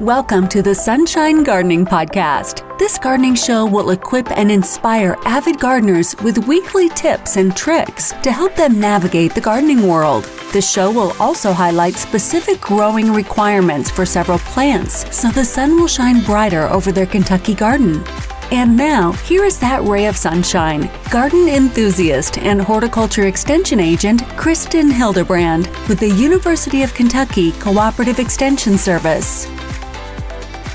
Welcome to the Sunshine Gardening Podcast. This gardening show will equip and inspire avid gardeners with weekly tips and tricks to help them navigate the gardening world. The show will also highlight specific growing requirements for several plants so the sun will shine brighter over their Kentucky garden. And now, here is that ray of sunshine garden enthusiast and horticulture extension agent Kristen Hildebrand with the University of Kentucky Cooperative Extension Service.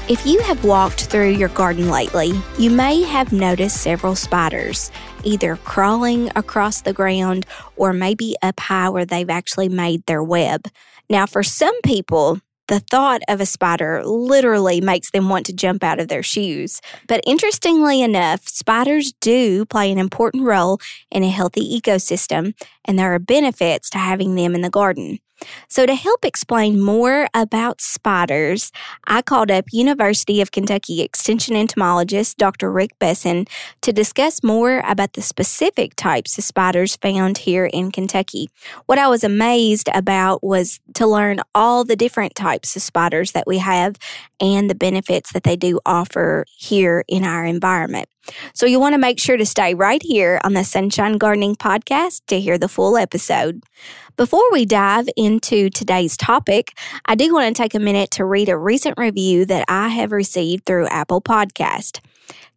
If you have walked through your garden lately, you may have noticed several spiders, either crawling across the ground or maybe up high where they've actually made their web. Now, for some people, the thought of a spider literally makes them want to jump out of their shoes. But interestingly enough, spiders do play an important role in a healthy ecosystem, and there are benefits to having them in the garden. So, to help explain more about spiders, I called up University of Kentucky Extension entomologist Dr. Ric Bessin to discuss more about the specific types of spiders found here in Kentucky. What I was amazed about was to learn all the different types of spiders that we have and the benefits that they do offer here in our environment. So, you want to make sure to stay right here on the Sunshine Gardening Podcast to hear the full episode. Before we dive into today's topic, I do want to take a minute to read a recent review that I have received through Apple Podcast.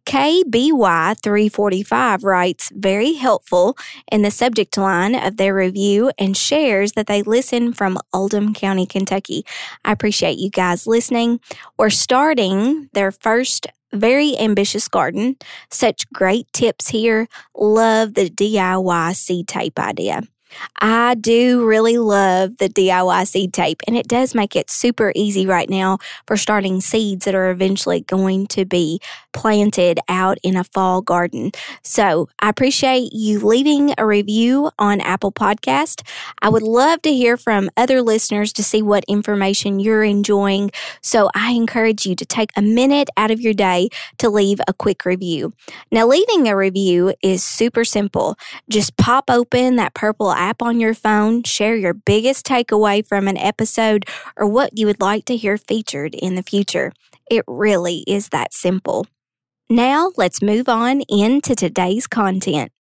KBY345 writes, very helpful in the subject line of their review and shares that they listen from Oldham County, Kentucky. I appreciate you guys listening or starting their first very ambitious garden. Such great tips here. Love the DIY seed tape idea. I do really love the DIY seed tape, and it does make it super easy right now for starting seeds that are eventually going to be planted out in a fall garden. So I appreciate you leaving a review on Apple Podcast. I would love to hear from other listeners to see what information you're enjoying. So I encourage you to take a minute out of your day to leave a quick review. Now, leaving a review is super simple. Just pop open that purple app on your phone, share your biggest takeaway from an episode, or what you would like to hear featured in the future. It really is that simple. Now, let's move on into today's content.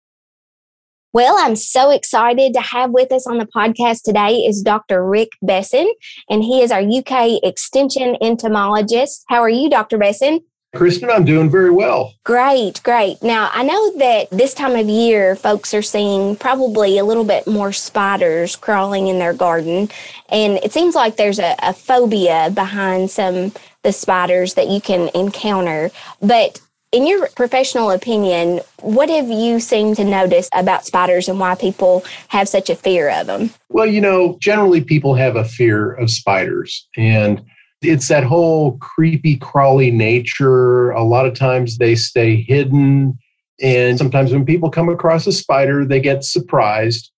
Well, I'm so excited to have with us on the podcast today is Dr. Ric Bessin, and he is our UK Extension entomologist. How are you, Dr. Bessin? Kristen, I'm doing very well. Great, great. Now, I know that this time of year, folks are seeing probably a little bit more spiders crawling in their garden. And it seems like there's a, a phobia behind some the spiders that you can encounter. But in your professional opinion, what have you seen to notice about spiders and why people have such a fear of them? Well, you know, generally people have a fear of spiders. And it's that whole creepy, crawly nature. A lot of times they stay hidden. And sometimes when people come across a spider, they get surprised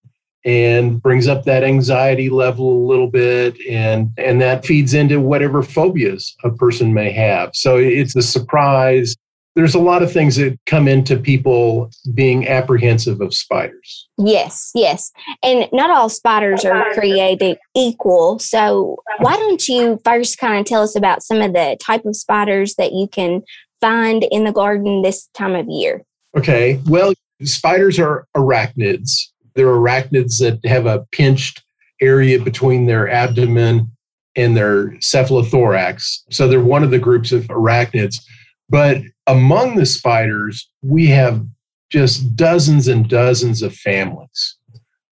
and brings up that anxiety level a little bit and and that feeds into whatever phobias a person may have so it's the surprise there's a lot of things that come into people being apprehensive of spiders. Yes, yes. And not all spiders are created equal. So, why don't you first kind of tell us about some of the type of spiders that you can find in the garden this time of year? Okay. Well, spiders are arachnids. They're arachnids that have a pinched area between their abdomen and their cephalothorax. So, they're one of the groups of arachnids. But among the spiders, we have just dozens and dozens of families.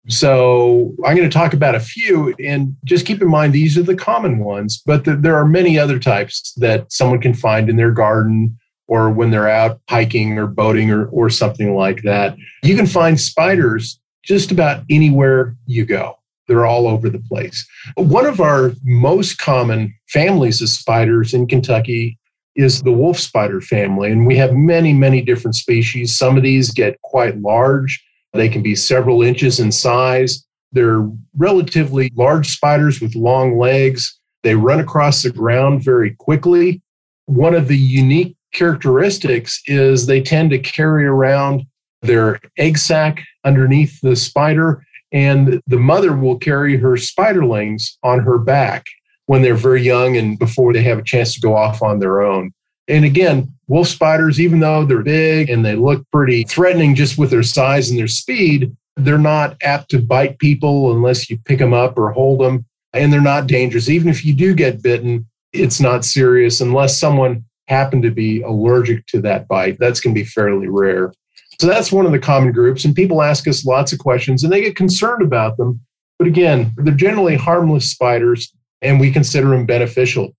So I'm going to talk about a few and just keep in mind these are the common ones, but the, there are many other types that someone can find in their garden or when they're out hiking or boating or, or something like that. You can find spiders just about anywhere you go. They're all over the place. One of our most common families of spiders in Kentucky is the wolf spider family. And we have many, many different species. Some of these get quite large, they can be several inches in size. They're relatively large spiders with long legs. They run across the ground very quickly. One of the unique characteristics is they tend to carry around their egg sac underneath the spider, and the mother will carry her spiderlings on her back. When they're very young and before they have a chance to go off on their own. And again, wolf spiders, even though they're big and they look pretty threatening just with their size and their speed, they're not apt to bite people unless you pick them up or hold them. And they're not dangerous. Even if you do get bitten, it's not serious unless someone happened to be allergic to that bite. That's going to be fairly rare. So that's one of the common groups. And people ask us lots of questions and they get concerned about them. But again, they're generally harmless spiders and we consider them beneficial.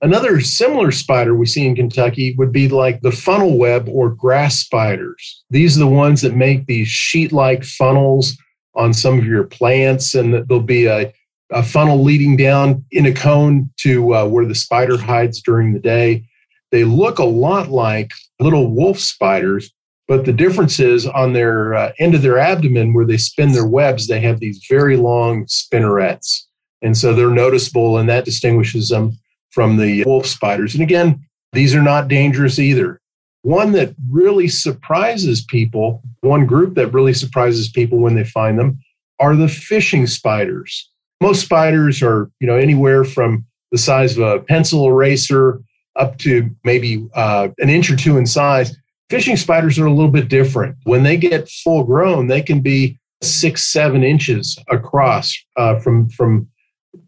Another similar spider we see in Kentucky would be like the funnel web or grass spiders. These are the ones that make these sheet like funnels on some of your plants, and there'll be a, a funnel leading down in a cone to uh, where the spider hides during the day. They look a lot like little wolf spiders, but the difference is on their uh, end of their abdomen where they spin their webs, they have these very long spinnerets. And so they're noticeable, and that distinguishes them from the wolf spiders. And again, these are not dangerous either. One that really surprises people, one group that really surprises people when they find them, are the fishing spiders. Most spiders are, you know, anywhere from the size of a pencil eraser up to maybe uh, an inch or two in size. Fishing spiders are a little bit different. When they get full grown, they can be six, seven inches across uh, from from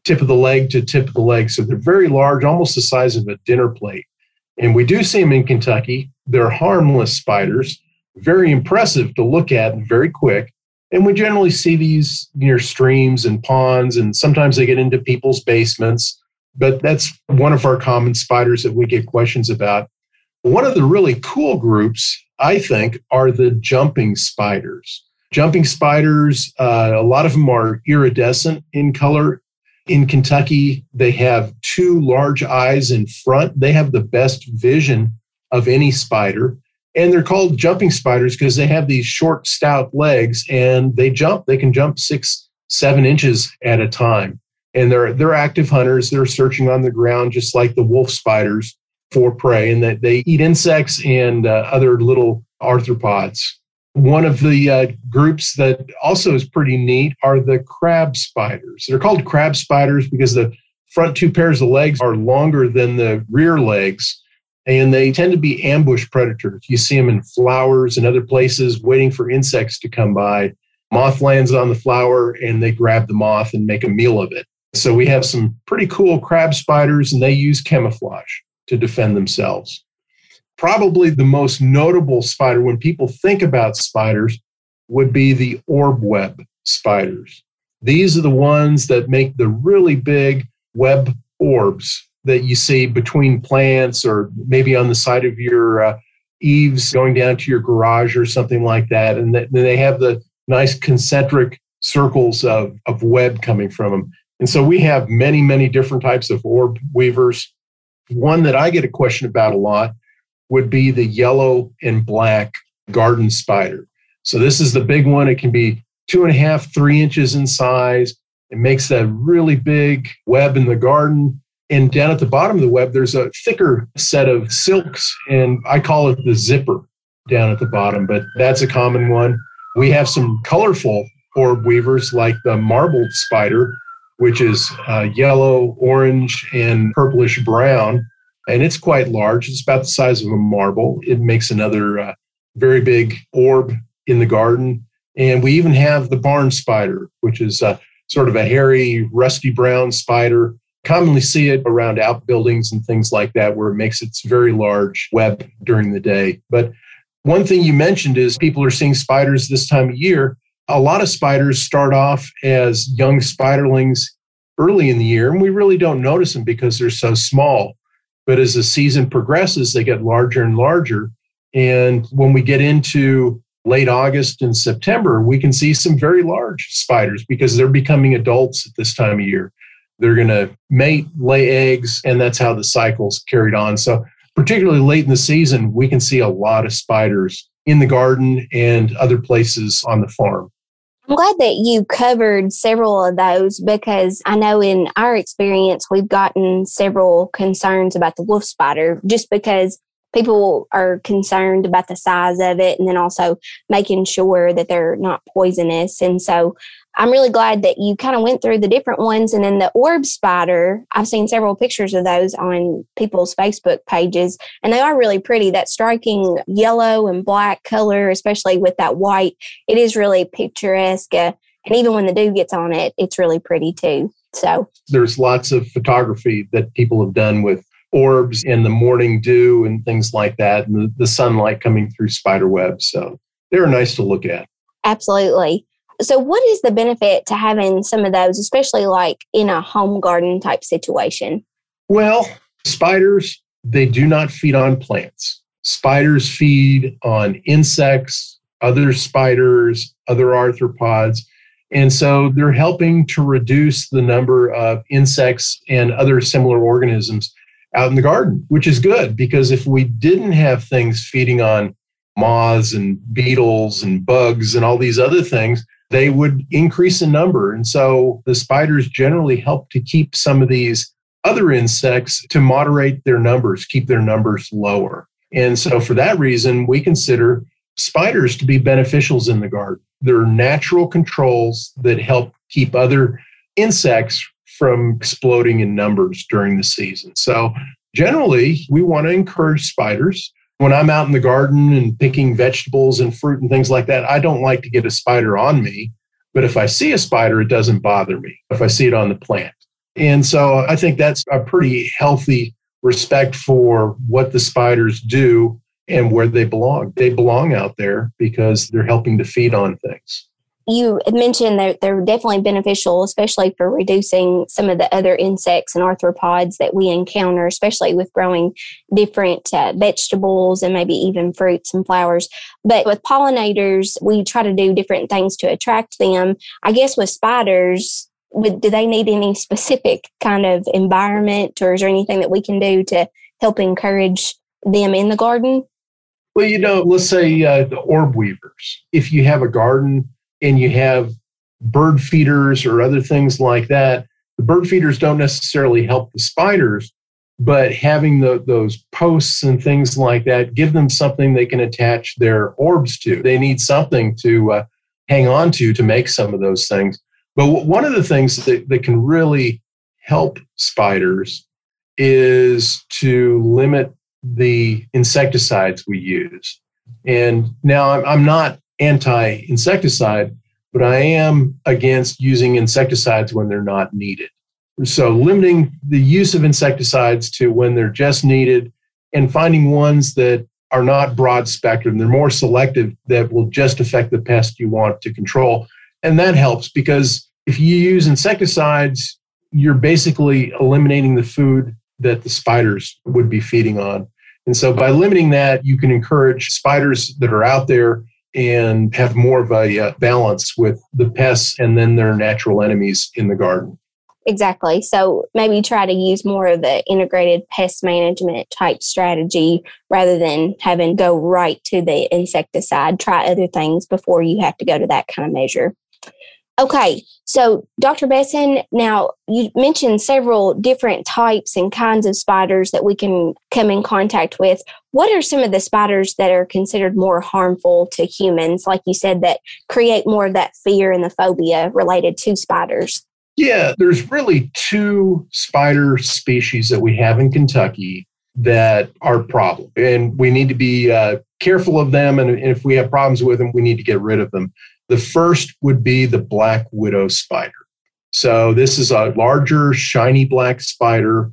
tip of the leg to tip of the leg. So they're very large, almost the size of a dinner plate. And we do see them in Kentucky. They're harmless spiders, very impressive to look at and very quick. And we generally see these near streams and ponds, and sometimes they get into people's basements. But that's one of our common spiders that we get questions about. One of the really cool groups, I think, are the jumping spiders. Jumping spiders, uh, a lot of them are iridescent in color in Kentucky, they have two large eyes in front. They have the best vision of any spider. And they're called jumping spiders because they have these short, stout legs and they jump. They can jump six, seven inches at a time. And they're, they're active hunters. They're searching on the ground just like the wolf spiders for prey. And that they eat insects and uh, other little arthropods. One of the uh, groups that also is pretty neat are the crab spiders. They're called crab spiders because the front two pairs of legs are longer than the rear legs, and they tend to be ambush predators. You see them in flowers and other places waiting for insects to come by. Moth lands on the flower and they grab the moth and make a meal of it. So we have some pretty cool crab spiders, and they use camouflage to defend themselves probably the most notable spider when people think about spiders would be the orb web spiders. These are the ones that make the really big web orbs that you see between plants or maybe on the side of your uh, eaves going down to your garage or something like that. And then they have the nice concentric circles of, of web coming from them. And so we have many, many different types of orb weavers. One that I get a question about a lot would be the yellow and black garden spider. So this is the big one. It can be two and a half, three inches in size. It makes that really big web in the garden. And down at the bottom of the web, there's a thicker set of silks, and I call it the zipper down at the bottom, but that's a common one. We have some colorful orb weavers like the marbled spider, which is uh, yellow, orange, and purplish brown and it's quite large. It's about the size of a marble. It makes another uh, very big orb in the garden. And we even have the barn spider, which is uh, sort of a hairy, rusty brown spider. Commonly see it around outbuildings and things like that, where it makes its very large web during the day. But one thing you mentioned is people are seeing spiders this time of year. A lot of spiders start off as young spiderlings early in the year, and we really don't notice them because they're so small. But as the season progresses, they get larger and larger. And when we get into late August and September, we can see some very large spiders because they're becoming adults at this time of year. They're going to mate, lay eggs, and that's how the cycle's carried on. So, particularly late in the season, we can see a lot of spiders in the garden and other places on the farm. I'm glad that you covered several of those because I know in our experience, we've gotten several concerns about the wolf spider just because people are concerned about the size of it and then also making sure that they're not poisonous. And so I'm really glad that you kind of went through the different ones. And then the orb spider, I've seen several pictures of those on people's Facebook pages, and they are really pretty. That striking yellow and black color, especially with that white, it is really picturesque. Uh, and even when the dew gets on it, it's really pretty too. So there's lots of photography that people have done with orbs in the morning dew and things like that, and the, the sunlight coming through spider webs. So they're nice to look at. Absolutely. So, what is the benefit to having some of those, especially like in a home garden type situation? Well, spiders, they do not feed on plants. Spiders feed on insects, other spiders, other arthropods. And so they're helping to reduce the number of insects and other similar organisms out in the garden, which is good because if we didn't have things feeding on moths and beetles and bugs and all these other things, they would increase in number. And so the spiders generally help to keep some of these other insects to moderate their numbers, keep their numbers lower. And so for that reason, we consider spiders to be beneficials in the garden. They're natural controls that help keep other insects from exploding in numbers during the season. So, generally, we want to encourage spiders. When I'm out in the garden and picking vegetables and fruit and things like that, I don't like to get a spider on me. But if I see a spider, it doesn't bother me if I see it on the plant. And so I think that's a pretty healthy respect for what the spiders do and where they belong. They belong out there because they're helping to feed on things. You mentioned that they're definitely beneficial, especially for reducing some of the other insects and arthropods that we encounter, especially with growing different uh, vegetables and maybe even fruits and flowers. But with pollinators, we try to do different things to attract them. I guess with spiders, do they need any specific kind of environment or is there anything that we can do to help encourage them in the garden? Well, you know, let's say uh, the orb weavers. If you have a garden and you have bird feeders or other things like that, the bird feeders don't necessarily help the spiders, but having the, those posts and things like that give them something they can attach their orbs to. They need something to uh, hang on to to make some of those things. But one of the things that, that can really help spiders is to limit the insecticides we use. And now I'm not anti insecticide, but I am against using insecticides when they're not needed. So limiting the use of insecticides to when they're just needed and finding ones that are not broad spectrum, they're more selective that will just affect the pest you want to control. And that helps because if you use insecticides, you're basically eliminating the food that the spiders would be feeding on. And so by limiting that, you can encourage spiders that are out there and have more of a uh, balance with the pests and then their natural enemies in the garden. Exactly. So maybe try to use more of the integrated pest management type strategy rather than having go right to the insecticide. Try other things before you have to go to that kind of measure. Okay, so Dr. Bessin, now you mentioned several different types and kinds of spiders that we can come in contact with. What are some of the spiders that are considered more harmful to humans, like you said, that create more of that fear and the phobia related to spiders? Yeah, there's really two spider species that we have in Kentucky that are problem, and we need to be uh, careful of them. And if we have problems with them, we need to get rid of them. The first would be the black widow spider. So, this is a larger, shiny black spider,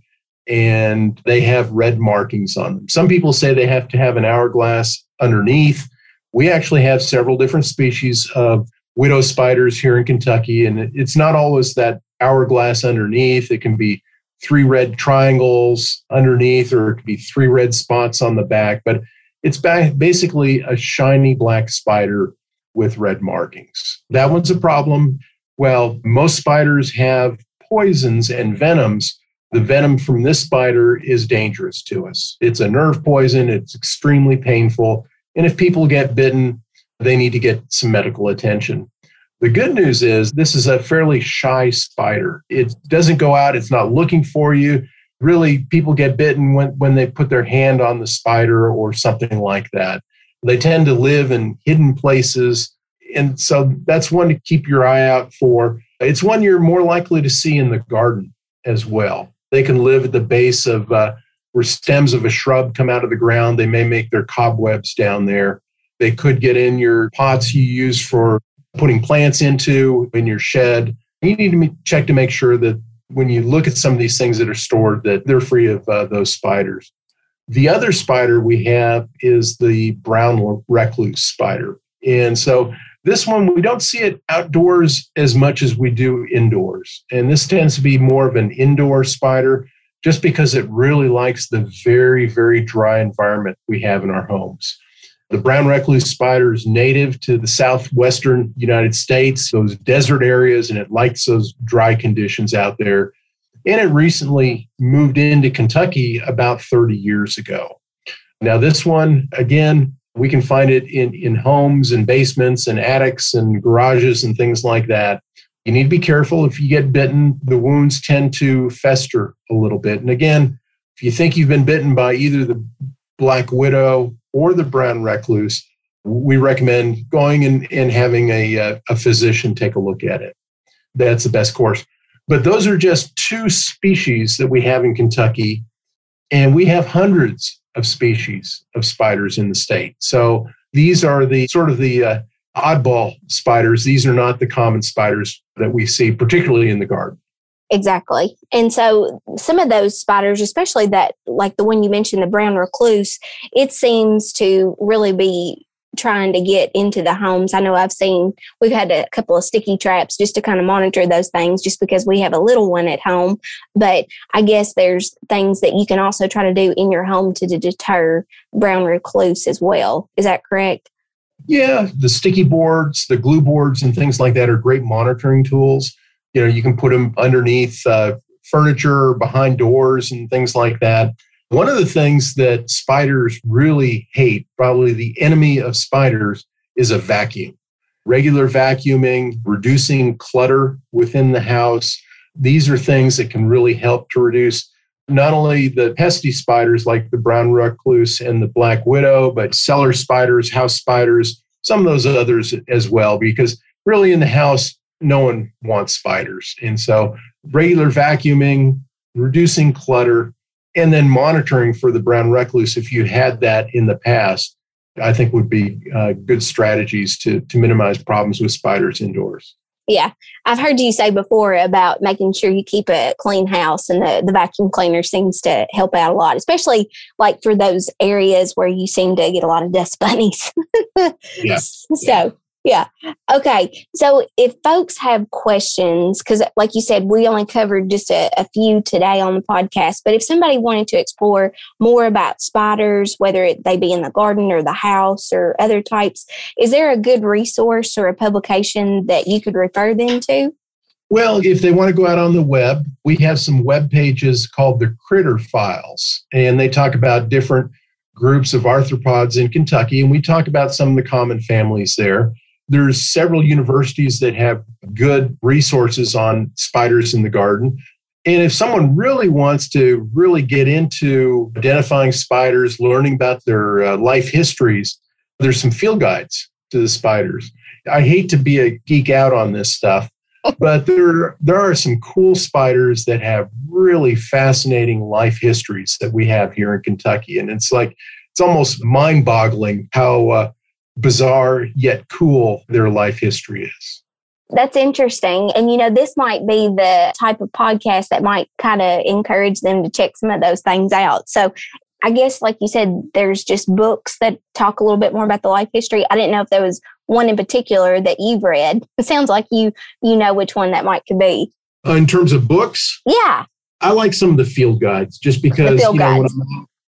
and they have red markings on them. Some people say they have to have an hourglass underneath. We actually have several different species of widow spiders here in Kentucky, and it's not always that hourglass underneath. It can be three red triangles underneath, or it could be three red spots on the back, but it's basically a shiny black spider with red markings. That one's a problem. Well, most spiders have poisons and venoms. The venom from this spider is dangerous to us. It's a nerve poison, it's extremely painful. And if people get bitten, they need to get some medical attention. The good news is this is a fairly shy spider. It doesn't go out, it's not looking for you. Really, people get bitten when, when they put their hand on the spider or something like that. They tend to live in hidden places And so that's one to keep your eye out for. It's one you're more likely to see in the garden as well. They can live at the base of uh, where stems of a shrub come out of the ground. They may make their cobwebs down there. They could get in your pots you use for putting plants into in your shed. You need to check to make sure that when you look at some of these things that are stored, that they're free of uh, those spiders. The other spider we have is the brown recluse spider. And so this one, we don't see it outdoors as much as we do indoors. And this tends to be more of an indoor spider just because it really likes the very, very dry environment we have in our homes. The brown recluse spider is native to the southwestern United States, those desert areas, and it likes those dry conditions out there. And it recently moved into Kentucky about 30 years ago. Now, this one, again, we can find it in, in homes and basements and attics and garages and things like that. You need to be careful. If you get bitten, the wounds tend to fester a little bit. And again, if you think you've been bitten by either the black widow or the brown recluse, we recommend going and, and having a, uh, a physician take a look at it. That's the best course. But those are just two species that we have in Kentucky, and we have hundreds of species of spiders in the state. So these are the sort of the uh, oddball spiders. These are not the common spiders that we see, particularly in the garden. Exactly. And so some of those spiders, especially that, like the one you mentioned, the brown recluse, it seems to really be trying to get into the homes. I know I've seen, we've had a couple of sticky traps just to kind of monitor those things just because we have a little one at home. But I guess there's things that you can also try to do in your home to deter brown recluse as well. Is that correct? Yeah, the sticky boards, the glue boards, and things like that are great monitoring tools. You know, you can put them underneath uh, furniture, behind doors, and things like that. One of the things that spiders really hate, probably the enemy of spiders, is a vacuum. Regular vacuuming, reducing clutter within the house. These are things that can really help to reduce not only the pesky spiders like the brown recluse and the black widow, but cellar spiders, house spiders, some of those others as well, because really in the house, no one wants spiders. And so regular vacuuming, reducing clutter, and then monitoring for the brown recluse if you had that in the past i think would be uh, good strategies to to minimize problems with spiders indoors yeah i've heard you say before about making sure you keep a clean house and the, the vacuum cleaner seems to help out a lot especially like for those areas where you seem to get a lot of dust bunnies yeah. so yeah. Okay. So if folks have questions, because like you said, we only covered just a, a, few today on the podcast, but if somebody wanted to explore more about spiders, whether it, they be in the garden or the house or other types, is there a good resource or a publication that you could refer them to? Well, if they want to go out on the web, we have some web pages called the Critter Files, and they talk about different groups of arthropods in Kentucky, and we talk about some of the common families there. There's several universities that have good resources on spiders in the garden. And if someone really wants to really get into identifying spiders, learning about their uh, life histories, there's some field guides to the spiders. I hate to be a geek out on this stuff, but there there are some cool spiders that have really fascinating life histories that we have here in Kentucky, and it's like it's almost mind-boggling how uh, bizarre yet cool their life history is. That's interesting. And, you know, this might be the type of podcast that might kind of encourage them to check some of those things out. So, I guess, like you said, there's just books that talk a little bit more about the life history. I didn't know if there was one in particular that you've read. It sounds like you you know which one that might could be. Uh, in terms of books, yeah, I like some of the field guides just because you know,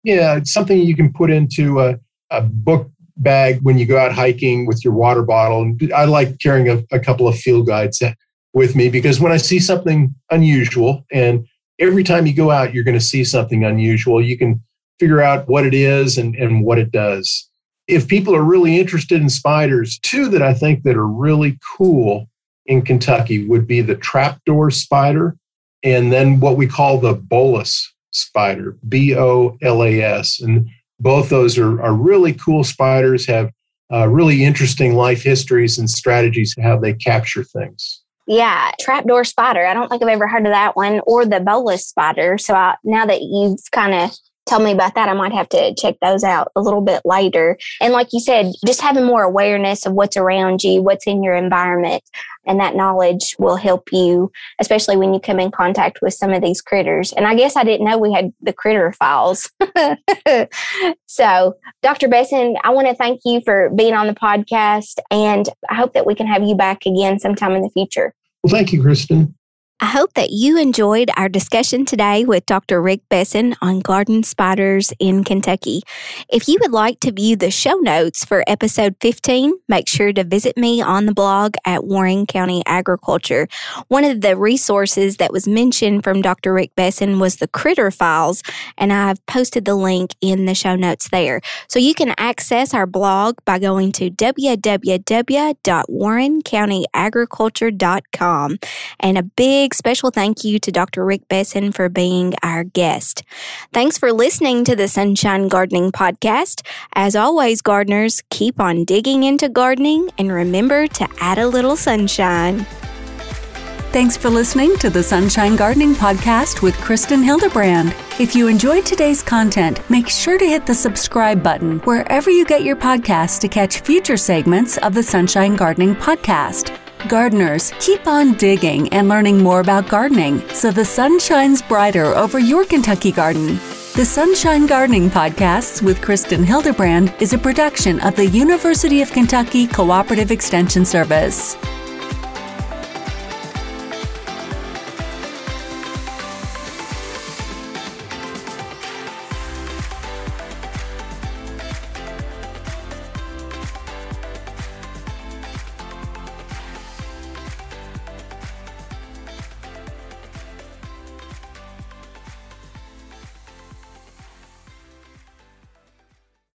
yeah, it's something you can put into a, a book bag when you go out hiking with your water bottle. And I like carrying a, a couple of field guides with me because when I see something unusual, and every time you go out, you're going to see something unusual, you can figure out what it is and, and what it does. If people are really interested in spiders, two that I think that are really cool in Kentucky would be the trapdoor spider and then what we call the bolas spider, B O L A S. And both those are, are really cool spiders, have uh, really interesting life histories and strategies how they capture things. Yeah, trapdoor spider. I don't think I've ever heard of that one or the bolas spider. So I, now that you've kind of tell me about that. I might have to check those out a little bit later. And like you said, just having more awareness of what's around you, what's in your environment, and that knowledge will help you, especially when you come in contact with some of these critters. And I guess I didn't know we had the critter files. so, Dr. Bessin, I want to thank you for being on the podcast, and I hope that we can have you back again sometime in the future. Well, thank you, Kristen. I hope that you enjoyed our discussion today with Dr. Ric Bessin on garden spiders in Kentucky. If you would like to view the show notes for episode 15, make sure to visit me on the blog at Warren County Agriculture. One of the resources that was mentioned from Dr. Ric Bessin was the Critter Files, and I've posted the link in the show notes there. So you can access our blog by going to www.warrencountyagriculture.com. And a big big special thank you to Dr. Ric Bessin for being our guest. Thanks for listening to the Sunshine Gardening Podcast. As always, gardeners, keep on digging into gardening and remember to add a little sunshine. Thanks for listening to the Sunshine Gardening Podcast with Kristen Hildebrand. If you enjoyed today's content, make sure to hit the subscribe button wherever you get your podcasts to catch future segments of the Sunshine Gardening Podcast. Gardeners, keep on digging and learning more about gardening so the sun shines brighter over your Kentucky garden. The Sunshine Gardening Podcasts with Kristen Hildebrand is a production of the University of Kentucky Cooperative Extension Service.